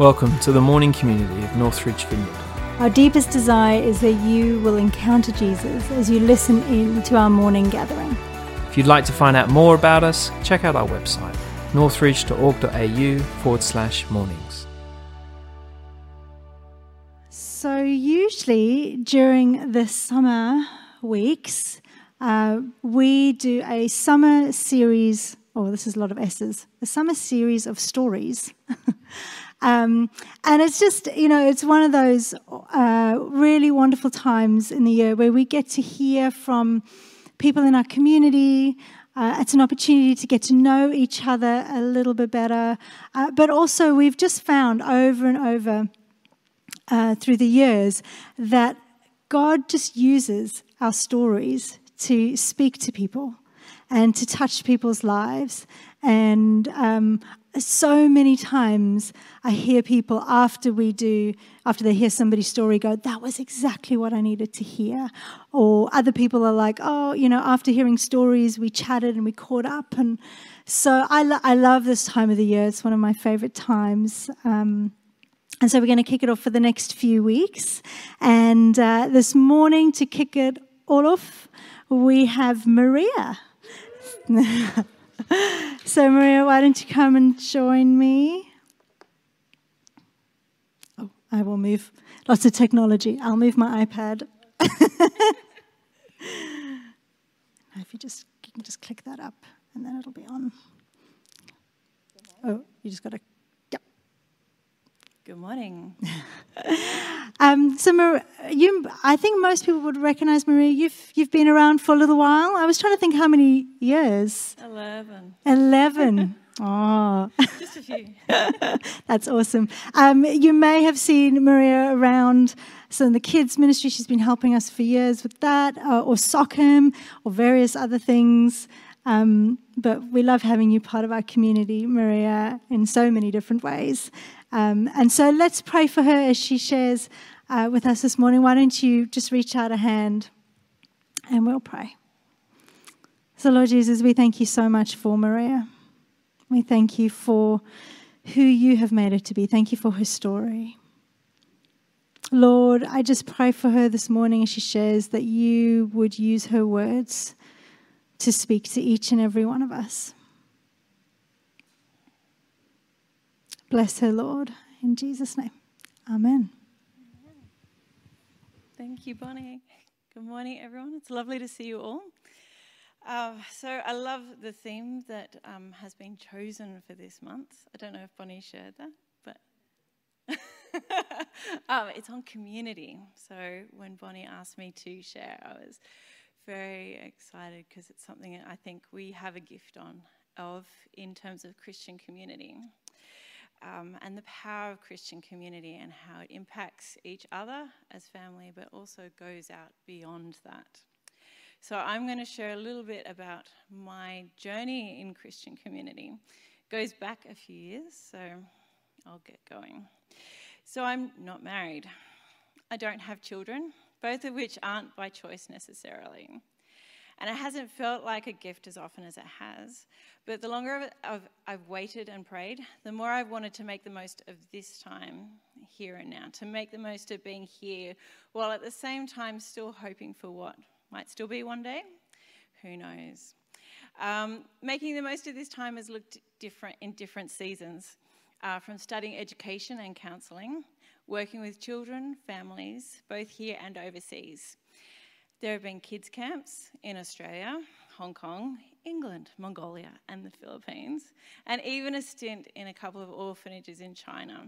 Welcome to the morning community of Northridge Vineyard. Our deepest desire is that you will encounter Jesus as you listen in to our morning gathering. If you'd like to find out more about us, check out our website, northridge.org.au forward slash mornings. So, usually during the summer weeks, uh, we do a summer series. Oh, this is a lot of S's. A summer series of stories. Um, and it's just, you know, it's one of those uh, really wonderful times in the year where we get to hear from people in our community. Uh, it's an opportunity to get to know each other a little bit better. Uh, but also, we've just found over and over uh, through the years that God just uses our stories to speak to people and to touch people's lives. And um, so many times I hear people after we do, after they hear somebody's story, go, That was exactly what I needed to hear. Or other people are like, Oh, you know, after hearing stories, we chatted and we caught up. And so I, lo- I love this time of the year. It's one of my favorite times. Um, and so we're going to kick it off for the next few weeks. And uh, this morning, to kick it all off, we have Maria. so, Maria, why don't you come and join me? Oh, I will move. Lots of technology. I'll move my iPad. if you just you can just click that up, and then it'll be on. Oh, you just got to Good morning. um, so, Maria, you, I think most people would recognize Maria. You've you've been around for a little while. I was trying to think how many years. Eleven. Eleven. oh, just a few. That's awesome. Um, you may have seen Maria around. So in the kids ministry, she's been helping us for years with that, uh, or Sockham, or various other things. Um, but we love having you part of our community, Maria, in so many different ways. Um, and so let's pray for her as she shares uh, with us this morning. Why don't you just reach out a hand and we'll pray. So, Lord Jesus, we thank you so much for Maria. We thank you for who you have made her to be. Thank you for her story. Lord, I just pray for her this morning as she shares that you would use her words to speak to each and every one of us. Bless her, Lord, in Jesus' name. Amen. Thank you, Bonnie. Good morning, everyone. It's lovely to see you all. Uh, so, I love the theme that um, has been chosen for this month. I don't know if Bonnie shared that, but um, it's on community. So, when Bonnie asked me to share, I was very excited because it's something I think we have a gift on of in terms of Christian community um, and the power of Christian community and how it impacts each other as family, but also goes out beyond that. So, I'm going to share a little bit about my journey in Christian community. It goes back a few years, so I'll get going. So, I'm not married. I don't have children, both of which aren't by choice necessarily. And it hasn't felt like a gift as often as it has. But the longer I've, I've, waited and prayed, the more I've wanted to make the most of this time here and now, to make the most of being here, while at the same time still hoping for what might still be one day. Who knows? Um, making the most of this time has looked different in different seasons, uh, from studying education and counselling, working with children, families, both here and overseas. There have been kids' camps in Australia, Hong Kong, England, Mongolia, and the Philippines, and even a stint in a couple of orphanages in China.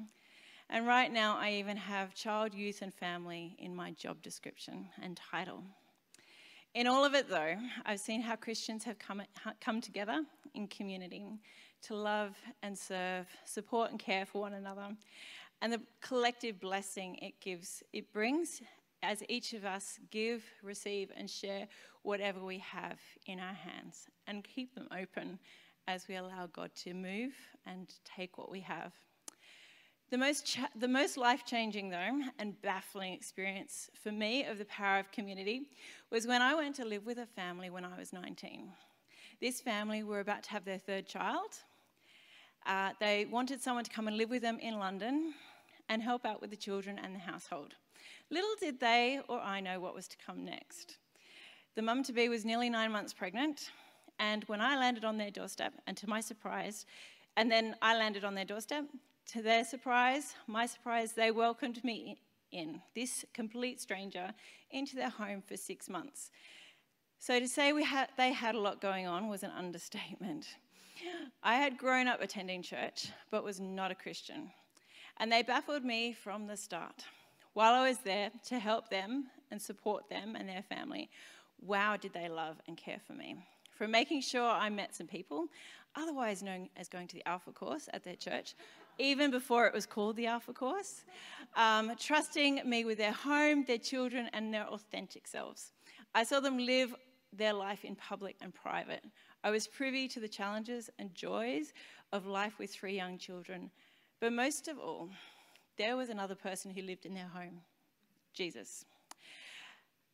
And right now, I even have child, youth, and family in my job description and title. In all of it, though, I've seen how Christians have come, come together in community to love and serve, support and care for one another, and the collective blessing it gives, it brings as each of us give, receive, and share whatever we have in our hands and keep them open as we allow God to move and take what we have. The most, cha- the most life changing, though, and baffling experience for me of the power of community was when I went to live with a family when I was 19. This family were about to have their third child, Uh, they wanted someone to come and live with them in London and help out with the children and the household. Little did they or I know what was to come next. The mum to be was nearly nine months pregnant, and when I landed on their doorstep, and to my surprise, and then I landed on their doorstep, to their surprise, my surprise, they welcomed me in, this complete stranger, into their home for six months. So to say we had, they had a lot going on was an understatement. I had grown up attending church, but was not a Christian. And they baffled me from the start. While I was there to help them and support them and their family, wow, did they love and care for me. From making sure I met some people, otherwise known as going to the Alpha course at their church, even before it was called the Alpha course, um, trusting me with their home, their children, and their authentic selves. I saw them live their life in public and private. I was privy to the challenges and joys of life with three young children. But most of all, there was another person who lived in their home Jesus.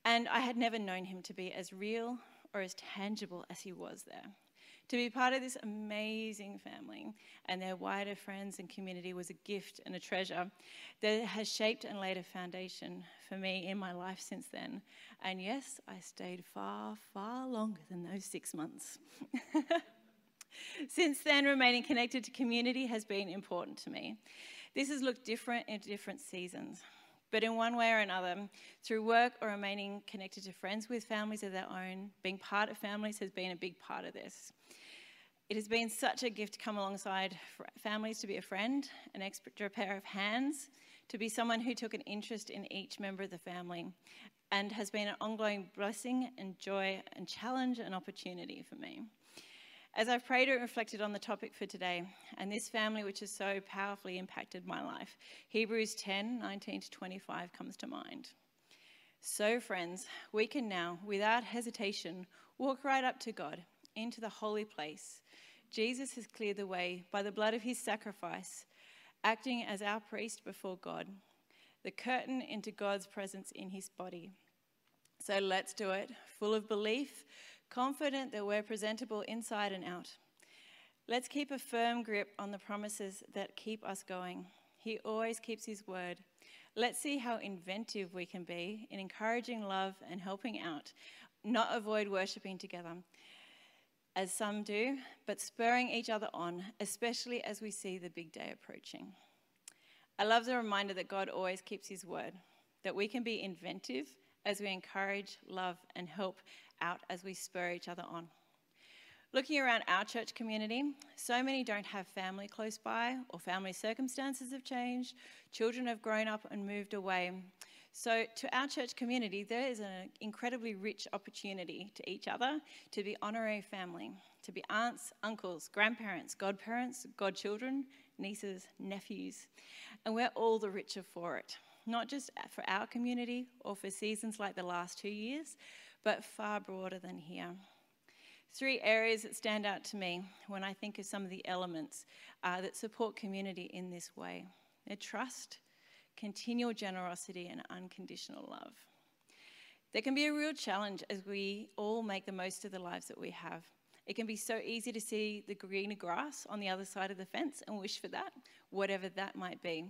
And I had never known him to be as real or as tangible as he was there. To be part of this amazing family and their wider friends and community was a gift and a treasure that has shaped and laid a foundation for me in my life since then. And yes, I stayed far, far longer than those six months. since then, remaining connected to community has been important to me. This has looked different in different seasons. But in one way or another, through work or remaining connected to friends with families of their own, being part of families has been a big part of this. It has been such a gift to come alongside families to be a friend, an extra pair of hands, to be someone who took an interest in each member of the family, and has been an ongoing blessing and joy and challenge and opportunity for me. As I've prayed and reflected on the topic for today, and this family which has so powerfully impacted my life, Hebrews 10 19 to 25 comes to mind. So, friends, we can now, without hesitation, walk right up to God into the holy place. Jesus has cleared the way by the blood of his sacrifice, acting as our priest before God, the curtain into God's presence in his body. So let's do it, full of belief, confident that we're presentable inside and out. Let's keep a firm grip on the promises that keep us going. He always keeps his word. Let's see how inventive we can be in encouraging love and helping out, not avoid worshipping together, as some do, but spurring each other on, especially as we see the big day approaching. I love the reminder that God always keeps his word, that we can be inventive as we encourage, love, and help out as we spur each other on. Looking around our church community, so many don't have family close by, or family circumstances have changed, children have grown up and moved away. So, to our church community, there is an incredibly rich opportunity to each other to be honorary family, to be aunts, uncles, grandparents, godparents, godchildren, nieces, nephews. And we're all the richer for it, not just for our community or for seasons like the last two years, but far broader than here. Three areas that stand out to me when I think of some of the elements uh, that support community in this way trust, continual generosity, and unconditional love. There can be a real challenge as we all make the most of the lives that we have. It can be so easy to see the greener grass on the other side of the fence and wish for that, whatever that might be.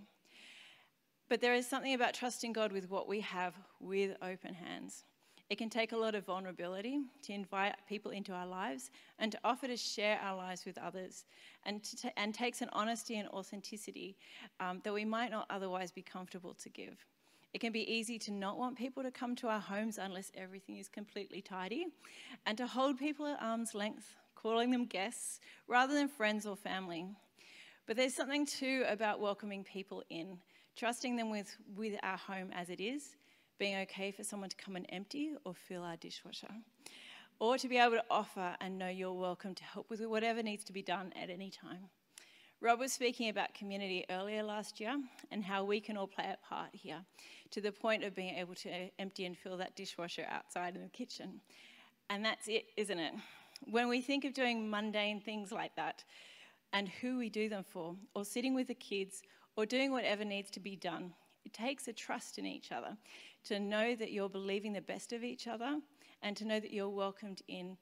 But there is something about trusting God with what we have with open hands. It can take a lot of vulnerability to invite people into our lives and to offer to share our lives with others, and, t- and takes an honesty and authenticity um, that we might not otherwise be comfortable to give. It can be easy to not want people to come to our homes unless everything is completely tidy, and to hold people at arm's length, calling them guests rather than friends or family. But there's something too about welcoming people in, trusting them with, with our home as it is, being okay for someone to come and empty or fill our dishwasher, or to be able to offer and know you're welcome to help with whatever needs to be done at any time. Rob was speaking about community earlier last year and how we can all play a part here to the point of being able to empty and fill that dishwasher outside in the kitchen. And that's it, isn't it? When we think of doing mundane things like that and who we do them for, or sitting with the kids, or doing whatever needs to be done, it takes a trust in each other to know that you're believing the best of each other and to know that you're welcomed in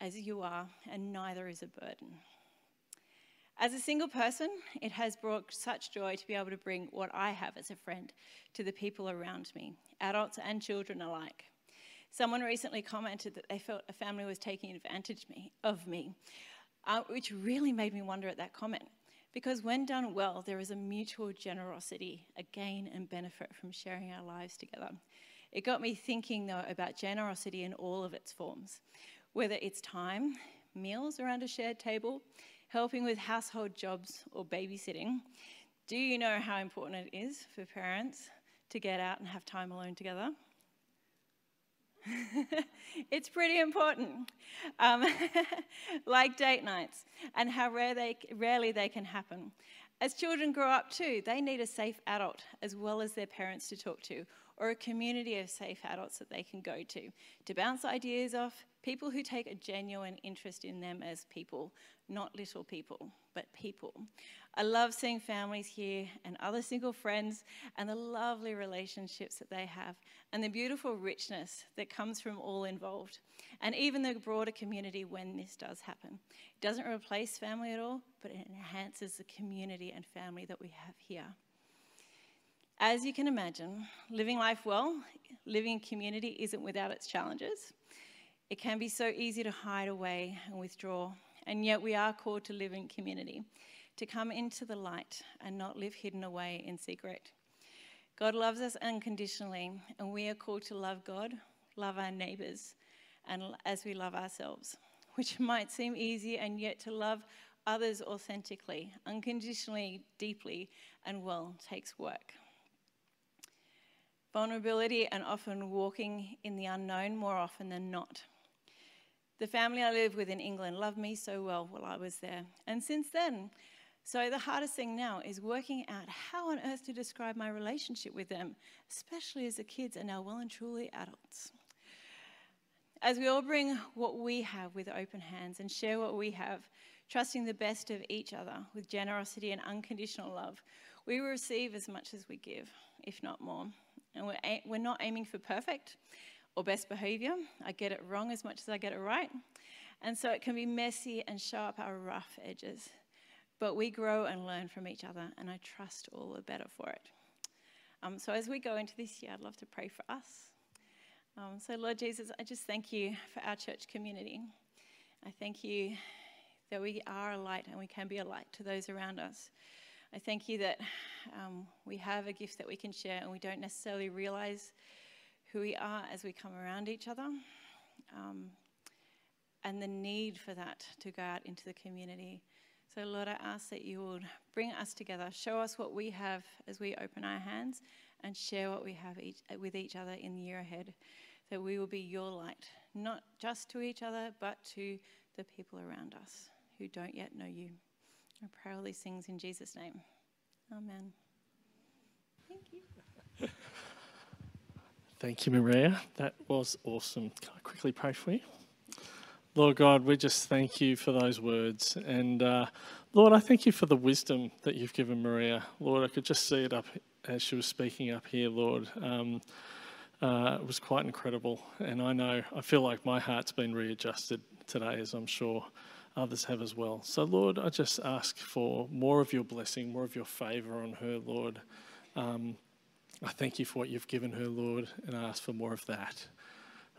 as you are and neither is a burden. As a single person, it has brought such joy to be able to bring what I have as a friend to the people around me, adults and children alike. Someone recently commented that they felt a family was taking advantage of me, uh, which really made me wonder at that comment. Because when done well, there is a mutual generosity, a gain and benefit from sharing our lives together. It got me thinking, though, about generosity in all of its forms, whether it's time, meals around a shared table, helping with household jobs, or babysitting. Do you know how important it is for parents to get out and have time alone together? it's pretty important. Um, like date nights, and how rare they, rarely they can happen. As children grow up too, they need a safe adult as well as their parents to talk to, or a community of safe adults that they can go to to bounce ideas off, people who take a genuine interest in them as people, not little people, but people. I love seeing families here and other single friends and the lovely relationships that they have and the beautiful richness that comes from all involved and even the broader community when this does happen. It doesn't replace family at all, but it enhances the community and family that we have here. As you can imagine, living life well, living in community isn't without its challenges. It can be so easy to hide away and withdraw, and yet we are called to live in community, to come into the light and not live hidden away in secret. God loves us unconditionally, and we are called to love God, love our neighbours, and as we love ourselves, which might seem easy, and yet to love others authentically, unconditionally, deeply, and well takes work. Vulnerability and often walking in the unknown more often than not. The family I live with in England loved me so well while I was there. And since then, so the hardest thing now is working out how on earth to describe my relationship with them, especially as the kids are now well and truly adults. As we all bring what we have with open hands and share what we have, trusting the best of each other with generosity and unconditional love, we receive as much as we give, if not more. And we're, we're not aiming for perfect, or best behavior. I get it wrong as much as I get it right. And so it can be messy and show up our rough edges. But we grow and learn from each other, and I trust all the better for it. Um, so as we go into this year, I'd love to pray for us. Um, so, Lord Jesus, I just thank you for our church community. I thank you that we are a light and we can be a light to those around us. I thank you that um, we have a gift that we can share and we don't necessarily realize who we are as we come around each other, um, and the need for that to go out into the community. So, Lord, I ask that you would bring us together, show us what we have as we open our hands, and share what we have each, with each other in the year ahead. That we will be your light, not just to each other, but to the people around us who don't yet know you. All these things in Jesus' name. Amen. Thank you. Thank you, Maria. That was awesome. Can I quickly pray for you? Lord God, we just thank you for those words. And uh, Lord, I thank you for the wisdom that you've given Maria. Lord, I could just see it up as she was speaking up here, Lord. Um, uh, it was quite incredible. And I know, I feel like my heart's been readjusted today, as I'm sure others have as well. So, Lord, I just ask for more of your blessing, more of your favour on her, Lord. Um, I thank you for what you've given her, Lord, and I ask for more of that.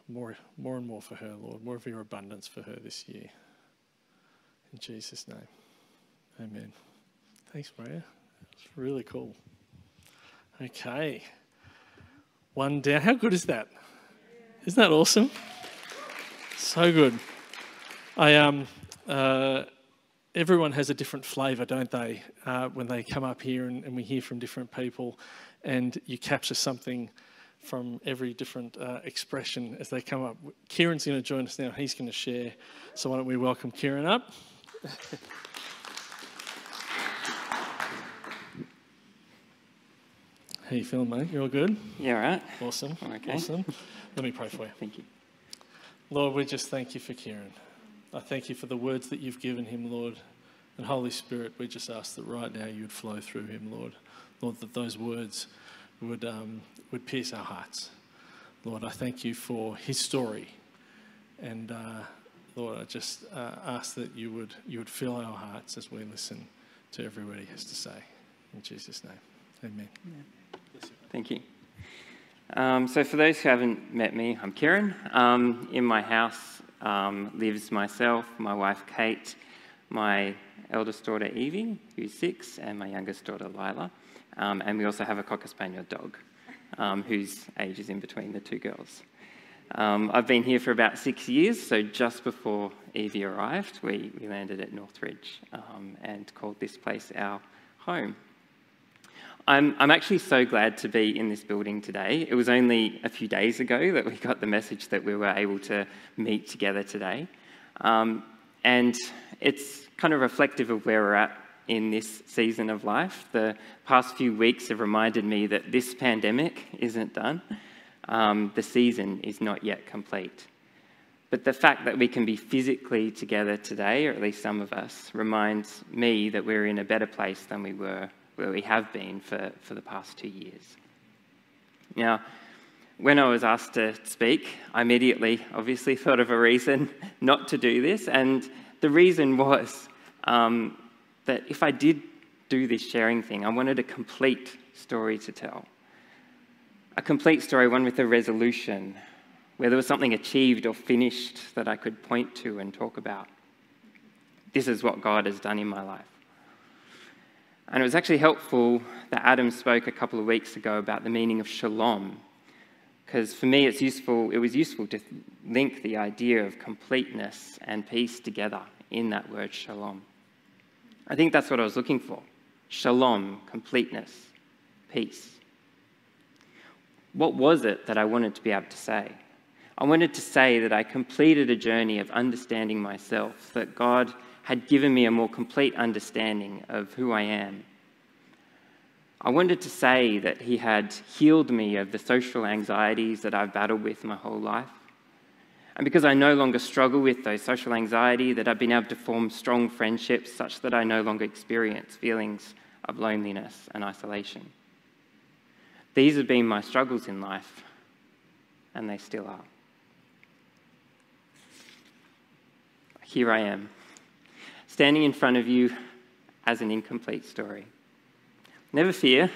More, more and more for her, Lord. More of your abundance for her this year. In Jesus' name. Amen. Thanks, Maria. It's really cool. Okay. One down. How good is that? Isn't that awesome? So good. I um uh, everyone has a different flavour, don't they? Uh, when they come up here and, and, we hear from different people, and you capture something from every different uh, expression as they come up. Kieran's going to join us now. He's going to share. So why don't we welcome Kieran up? How you feeling, mate? You all good? Yeah, right. Awesome. Okay. Awesome. Let me pray for you. Thank you. Lord, we just thank you for Kieran. I thank you for the words that you've given him, Lord. And Holy Spirit, we just ask that right now you would flow through him, Lord. Lord, that those words would, um, would pierce our hearts. Lord, I thank you for his story. And uh, Lord, I just uh, ask that you would, you would fill our hearts as we listen to every word he has to say. In Jesus' name, amen. Thank you. Um, so, for those who haven't met me, I'm Kieran. Um, in my house um, lives myself, my wife Kate, my eldest daughter Evie, who's six, and my youngest daughter Lila. Um, and we also have a Cocker Spaniel dog, um, whose age is in between the two girls. Um, I've been here for about six years, so just before Evie arrived, we, we landed at Northridge and called this place our home. I'm, I'm actually so glad to be in this building today. It was only a few days ago that we got the message that we were able to meet together today. Um, and it's kind of reflective of where we're at in this season of life. The past few weeks have reminded me that this pandemic isn't done, um, the season is not yet complete. But the fact that we can be physically together today, or at least some of us, reminds me that we're in a better place than we were where we have been for, for the past two years. Now, when I was asked to speak, I immediately obviously thought of a reason not to do this, and the reason was um, that if I did do this sharing thing, I wanted a complete story to tell. A complete story, one with a resolution, where there was something achieved or finished that I could point to and talk about. This is what God has done in my life. And it was actually helpful that Adam spoke a couple of weeks ago about the meaning of shalom, because for me it's useful, it was useful to link the idea of completeness and peace together in that word shalom. I think that's what I was looking for shalom, completeness, peace. What was it that I wanted to be able to say? I wanted to say that I completed a journey of understanding myself, that God had given me a more complete understanding of who I am. I wanted to say that He had healed me of the social anxieties that I've battled with my whole life. And because I no longer struggle with those social anxiety, that I've been able to form strong friendships such that I no longer experience feelings of loneliness and isolation. These have been my struggles in life, and they still are. Here I am standing in front of you as an incomplete story. Never fear.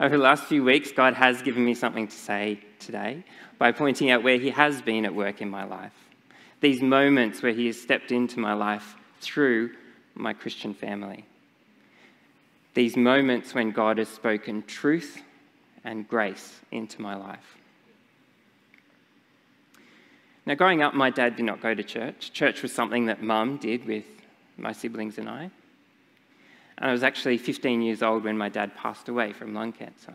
Over the last few weeks, God has given me something to say today by pointing out where He has been at work in my life. These moments where He has stepped into my life through my Christian family. These moments when God has spoken truth and grace into my life. Now, growing up, my dad did not go to church. Church was something that mum did with my siblings and I. And I was actually 15 years old when my dad passed away from lung cancer.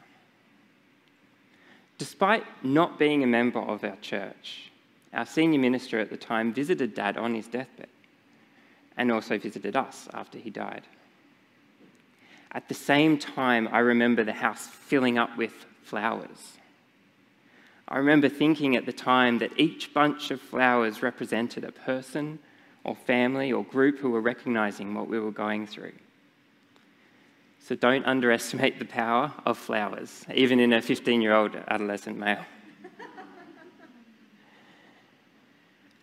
Despite not being a member of our church, our senior minister at the time visited dad on his deathbed and also visited us after he died. At the same time, I remember the house filling up with flowers. I remember thinking at the time that each bunch of flowers represented a person or family or group who were recognizing what we were going through. So don't underestimate the power of flowers, even in a 15 year old adolescent male.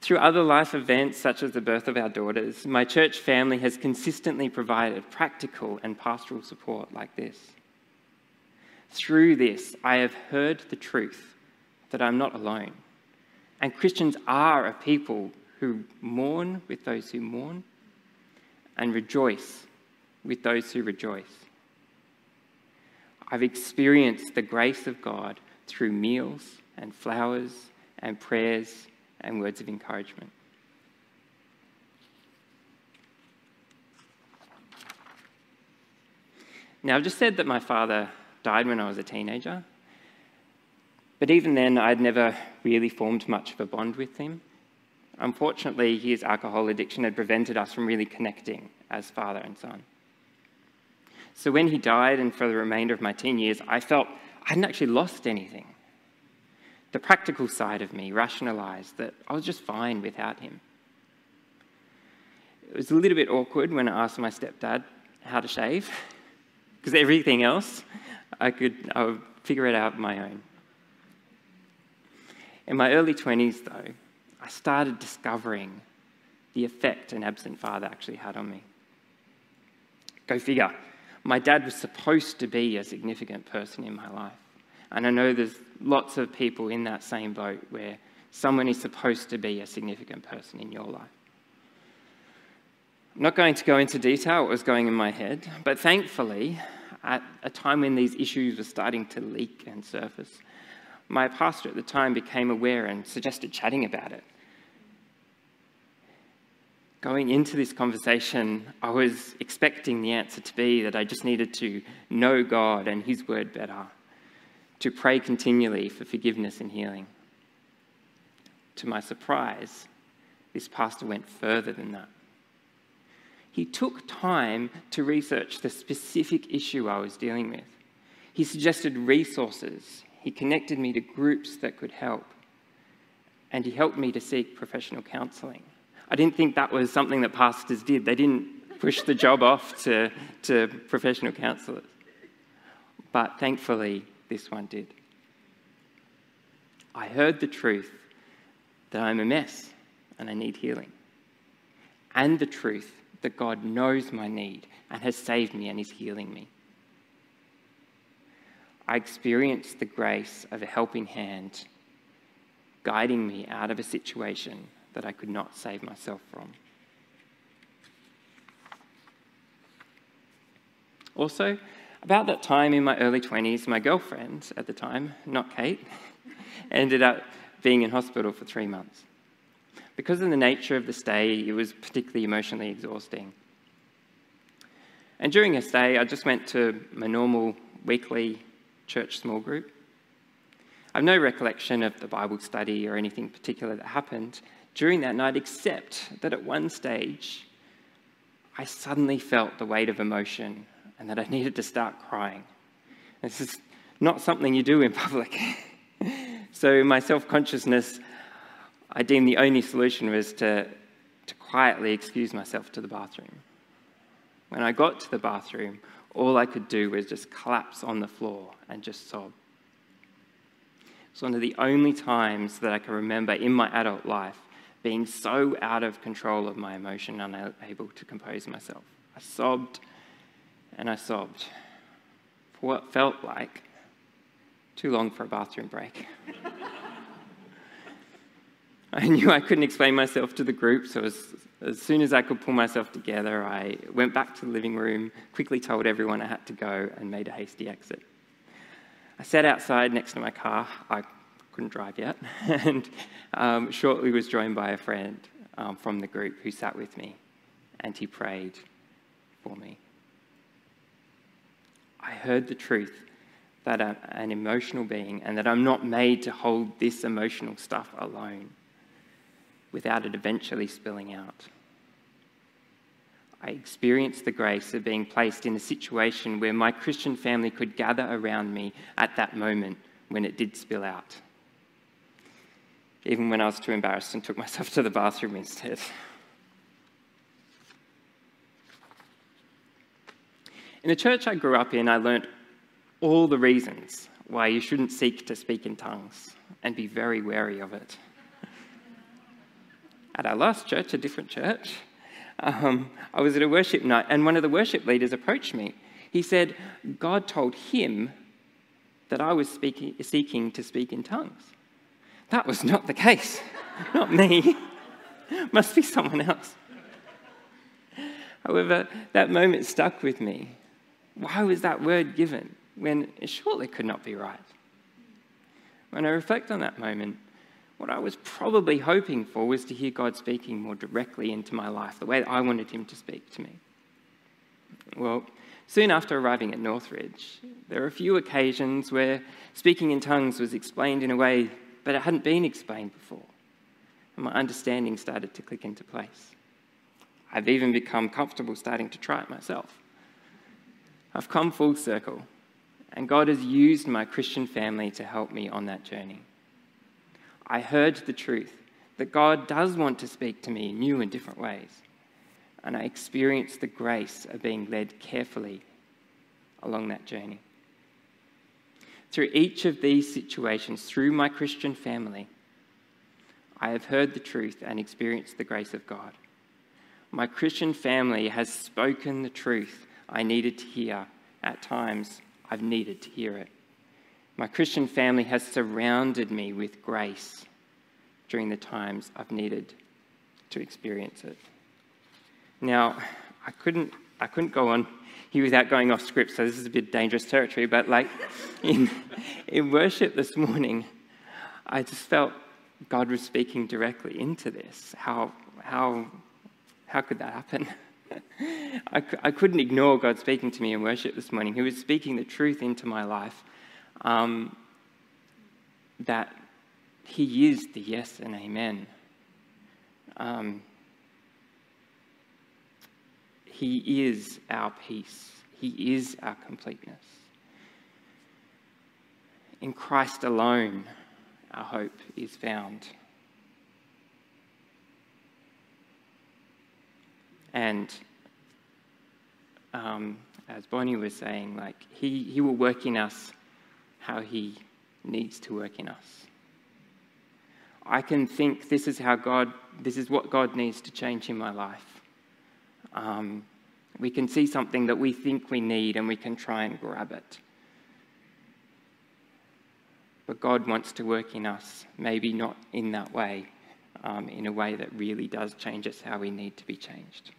Through other life events, such as the birth of our daughters, my church family has consistently provided practical and pastoral support like this. Through this, I have heard the truth that I'm not alone. And Christians are a people who mourn with those who mourn, and rejoice with those who rejoice. I've experienced the grace of God through meals and flowers and prayers and words of encouragement. Now, I've just said that my father died when I was a teenager, but even then, I'd never really formed much of a bond with him. Unfortunately, his alcohol addiction had prevented us from really connecting as father and son. So when he died, and for the remainder of my teen years, I felt I hadn't actually lost anything. The practical side of me rationalized that I was just fine without him. It was a little bit awkward when I asked my stepdad how to shave, because everything else I could I would figure it out on my own. In my early 20s, though, I started discovering the effect an absent father actually had on me. Go figure. My dad was supposed to be a significant person in my life. And I know there's lots of people in that same boat where someone is supposed to be a significant person in your life. I'm not going to go into detail what was going in my head, but thankfully, at a time when these issues were starting to leak and surface, my pastor at the time became aware and suggested chatting about it. Going into this conversation, I was expecting the answer to be that I just needed to know God and His Word better, to pray continually for forgiveness and healing. To my surprise, this pastor went further than that. He took time to research the specific issue I was dealing with. He suggested resources, he connected me to groups that could help, and he helped me to seek professional counselling. I didn't think that was something that pastors did. They didn't push the job off to, to professional counsellors. But thankfully, this one did. I heard the truth that I'm a mess and I need healing, and the truth that God knows my need and has saved me and is healing me. I experienced the grace of a helping hand guiding me out of a situation that I could not save myself from. Also, about that time in my early 20s, my girlfriend at the time, not Kate, ended up being in hospital for three months. Because of the nature of the stay, it was particularly emotionally exhausting. And during her stay, I just went to my normal weekly church small group. I have no recollection of the Bible study or anything particular that happened during that night, except that at one stage, I suddenly felt the weight of emotion and that I needed to start crying. This is not something you do in public. so, my self consciousness, I deemed the only solution was to, to quietly excuse myself to the bathroom. When I got to the bathroom, all I could do was just collapse on the floor and just sob. It's one of the only times that I can remember in my adult life being so out of control of my emotion, unable to compose myself. I sobbed and I sobbed for what felt like too long for a bathroom break. I knew I couldn't explain myself to the group, so as, as soon as I could pull myself together, I went back to the living room, quickly told everyone I had to go, and made a hasty exit. I sat outside next to my car. I couldn't drive yet, and um, shortly was joined by a friend um, from the group who sat with me, and he prayed for me. I heard the truth that I'm an emotional being and that I'm not made to hold this emotional stuff alone without it eventually spilling out. I experienced the grace of being placed in a situation where my Christian family could gather around me at that moment when it did spill out. Even when I was too embarrassed and took myself to the bathroom instead. In the church I grew up in, I learnt all the reasons why you shouldn't seek to speak in tongues and be very wary of it at our last church, a different church, um, I was at a worship night, and one of the worship leaders approached me. He said, God told him that I was speaking, seeking to speak in tongues. That was not the case. not me. Must be someone else. However, that moment stuck with me. Why was that word given when it surely could not be right? When I reflect on that moment, what I was probably hoping for was to hear God speaking more directly into my life, the way I wanted Him to speak to me. Well, soon after arriving at Northridge, there were a few occasions where speaking in tongues was explained in a way that it hadn't been explained before, and my understanding started to click into place. I've even become comfortable starting to try it myself. I've come full circle, and God has used my Christian family to help me on that journey. I heard the truth that God does want to speak to me in new and different ways. And I experienced the grace of being led carefully along that journey. Through each of these situations, through my Christian family, I have heard the truth and experienced the grace of God. My Christian family has spoken the truth I needed to hear. At times, I've needed to hear it. My Christian family has surrounded me with grace during the times I've needed to experience it. Now, I couldn't, I couldn't go on here without going off script, so this is a bit dangerous territory, but like in, in worship this morning, I just felt God was speaking directly into this. How, how, how could that happen? I, I couldn't ignore God speaking to me in worship this morning. He was speaking the truth into my life um, that He is the yes and amen. Um, he is our peace. He is our completeness. In Christ alone, our hope is found. And um, as Bonnie was saying, like he, he will work in us how he needs to work in us. I can think this is how God, this is what God needs to change in my life. Um, we can see something that we think we need and we can try and grab it. But God wants to work in us, maybe not in that way, um, in a way that really does change us how we need to be changed.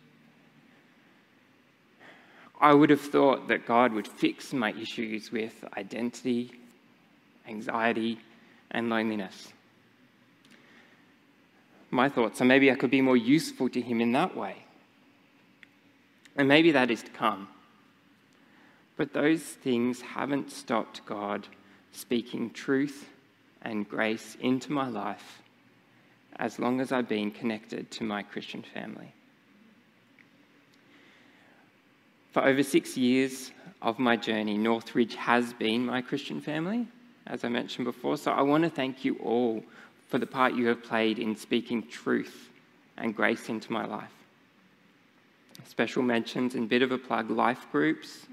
I would have thought that God would fix my issues with identity, anxiety, and loneliness. My thoughts are maybe I could be more useful to Him in that way. And maybe that is to come. But those things haven't stopped God speaking truth and grace into my life as long as I've been connected to my Christian family. For over six years of my journey, Northridge has been my Christian family, as I mentioned before. So I want to thank you all for the part you have played in speaking truth and grace into my life. Special mentions and bit of a plug life groups,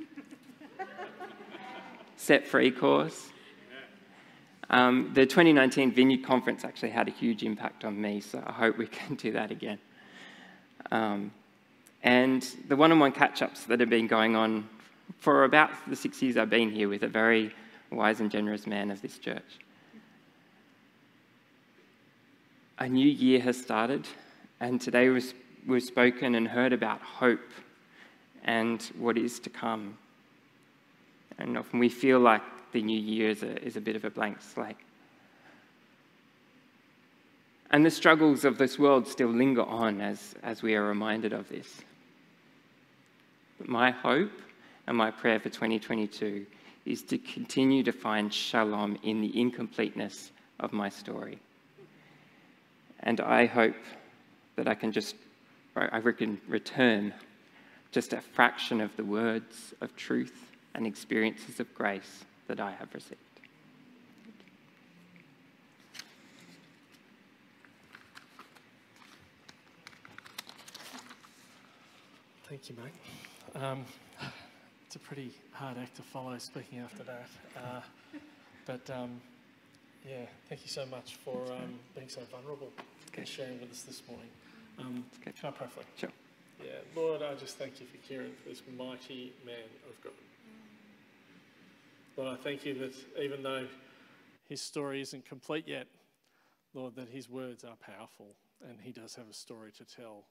set free course. Um, the 2019 Vineyard Conference actually had a huge impact on me, so I hope we can do that again. Um, and the one on one catch ups that have been going on for about the six years I've been here with a very wise and generous man of this church. A new year has started, and today we've spoken and heard about hope and what is to come. And often we feel like the new year is a, is a bit of a blank slate. And the struggles of this world still linger on as, as we are reminded of this. But my hope and my prayer for 2022 is to continue to find shalom in the incompleteness of my story. And I hope that I can just I reckon, return just a fraction of the words of truth and experiences of grace that I have received. Thank you, mate. Um, it's a pretty hard act to follow speaking after that. Uh, but um, yeah, thank you so much for um, being so vulnerable and sharing with us this morning. Um, can I pray for you? Sure. Yeah, Lord, I just thank you for Kieran, for this mighty man of God. Lord, I thank you that even though his story isn't complete yet, Lord, that his words are powerful and he does have a story to tell.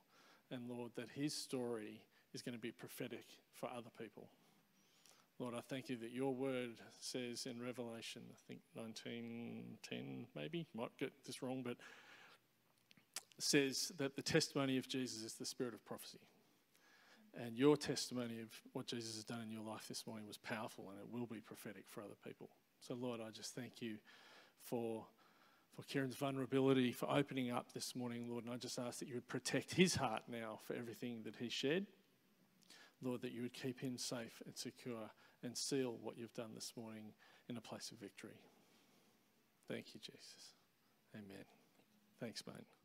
And Lord, that his story is going to be prophetic for other people. Lord, I thank you that your word says in Revelation, I think 1910 maybe, might get this wrong, but says that the testimony of Jesus is the spirit of prophecy. And your testimony of what Jesus has done in your life this morning was powerful and it will be prophetic for other people. So, Lord, I just thank you for, for Kieran's vulnerability, for opening up this morning, Lord. And I just ask that you would protect his heart now for everything that he shared. Lord, that you would keep him safe and secure and seal what you've done this morning in a place of victory. Thank you, Jesus. Amen. Thanks, mate.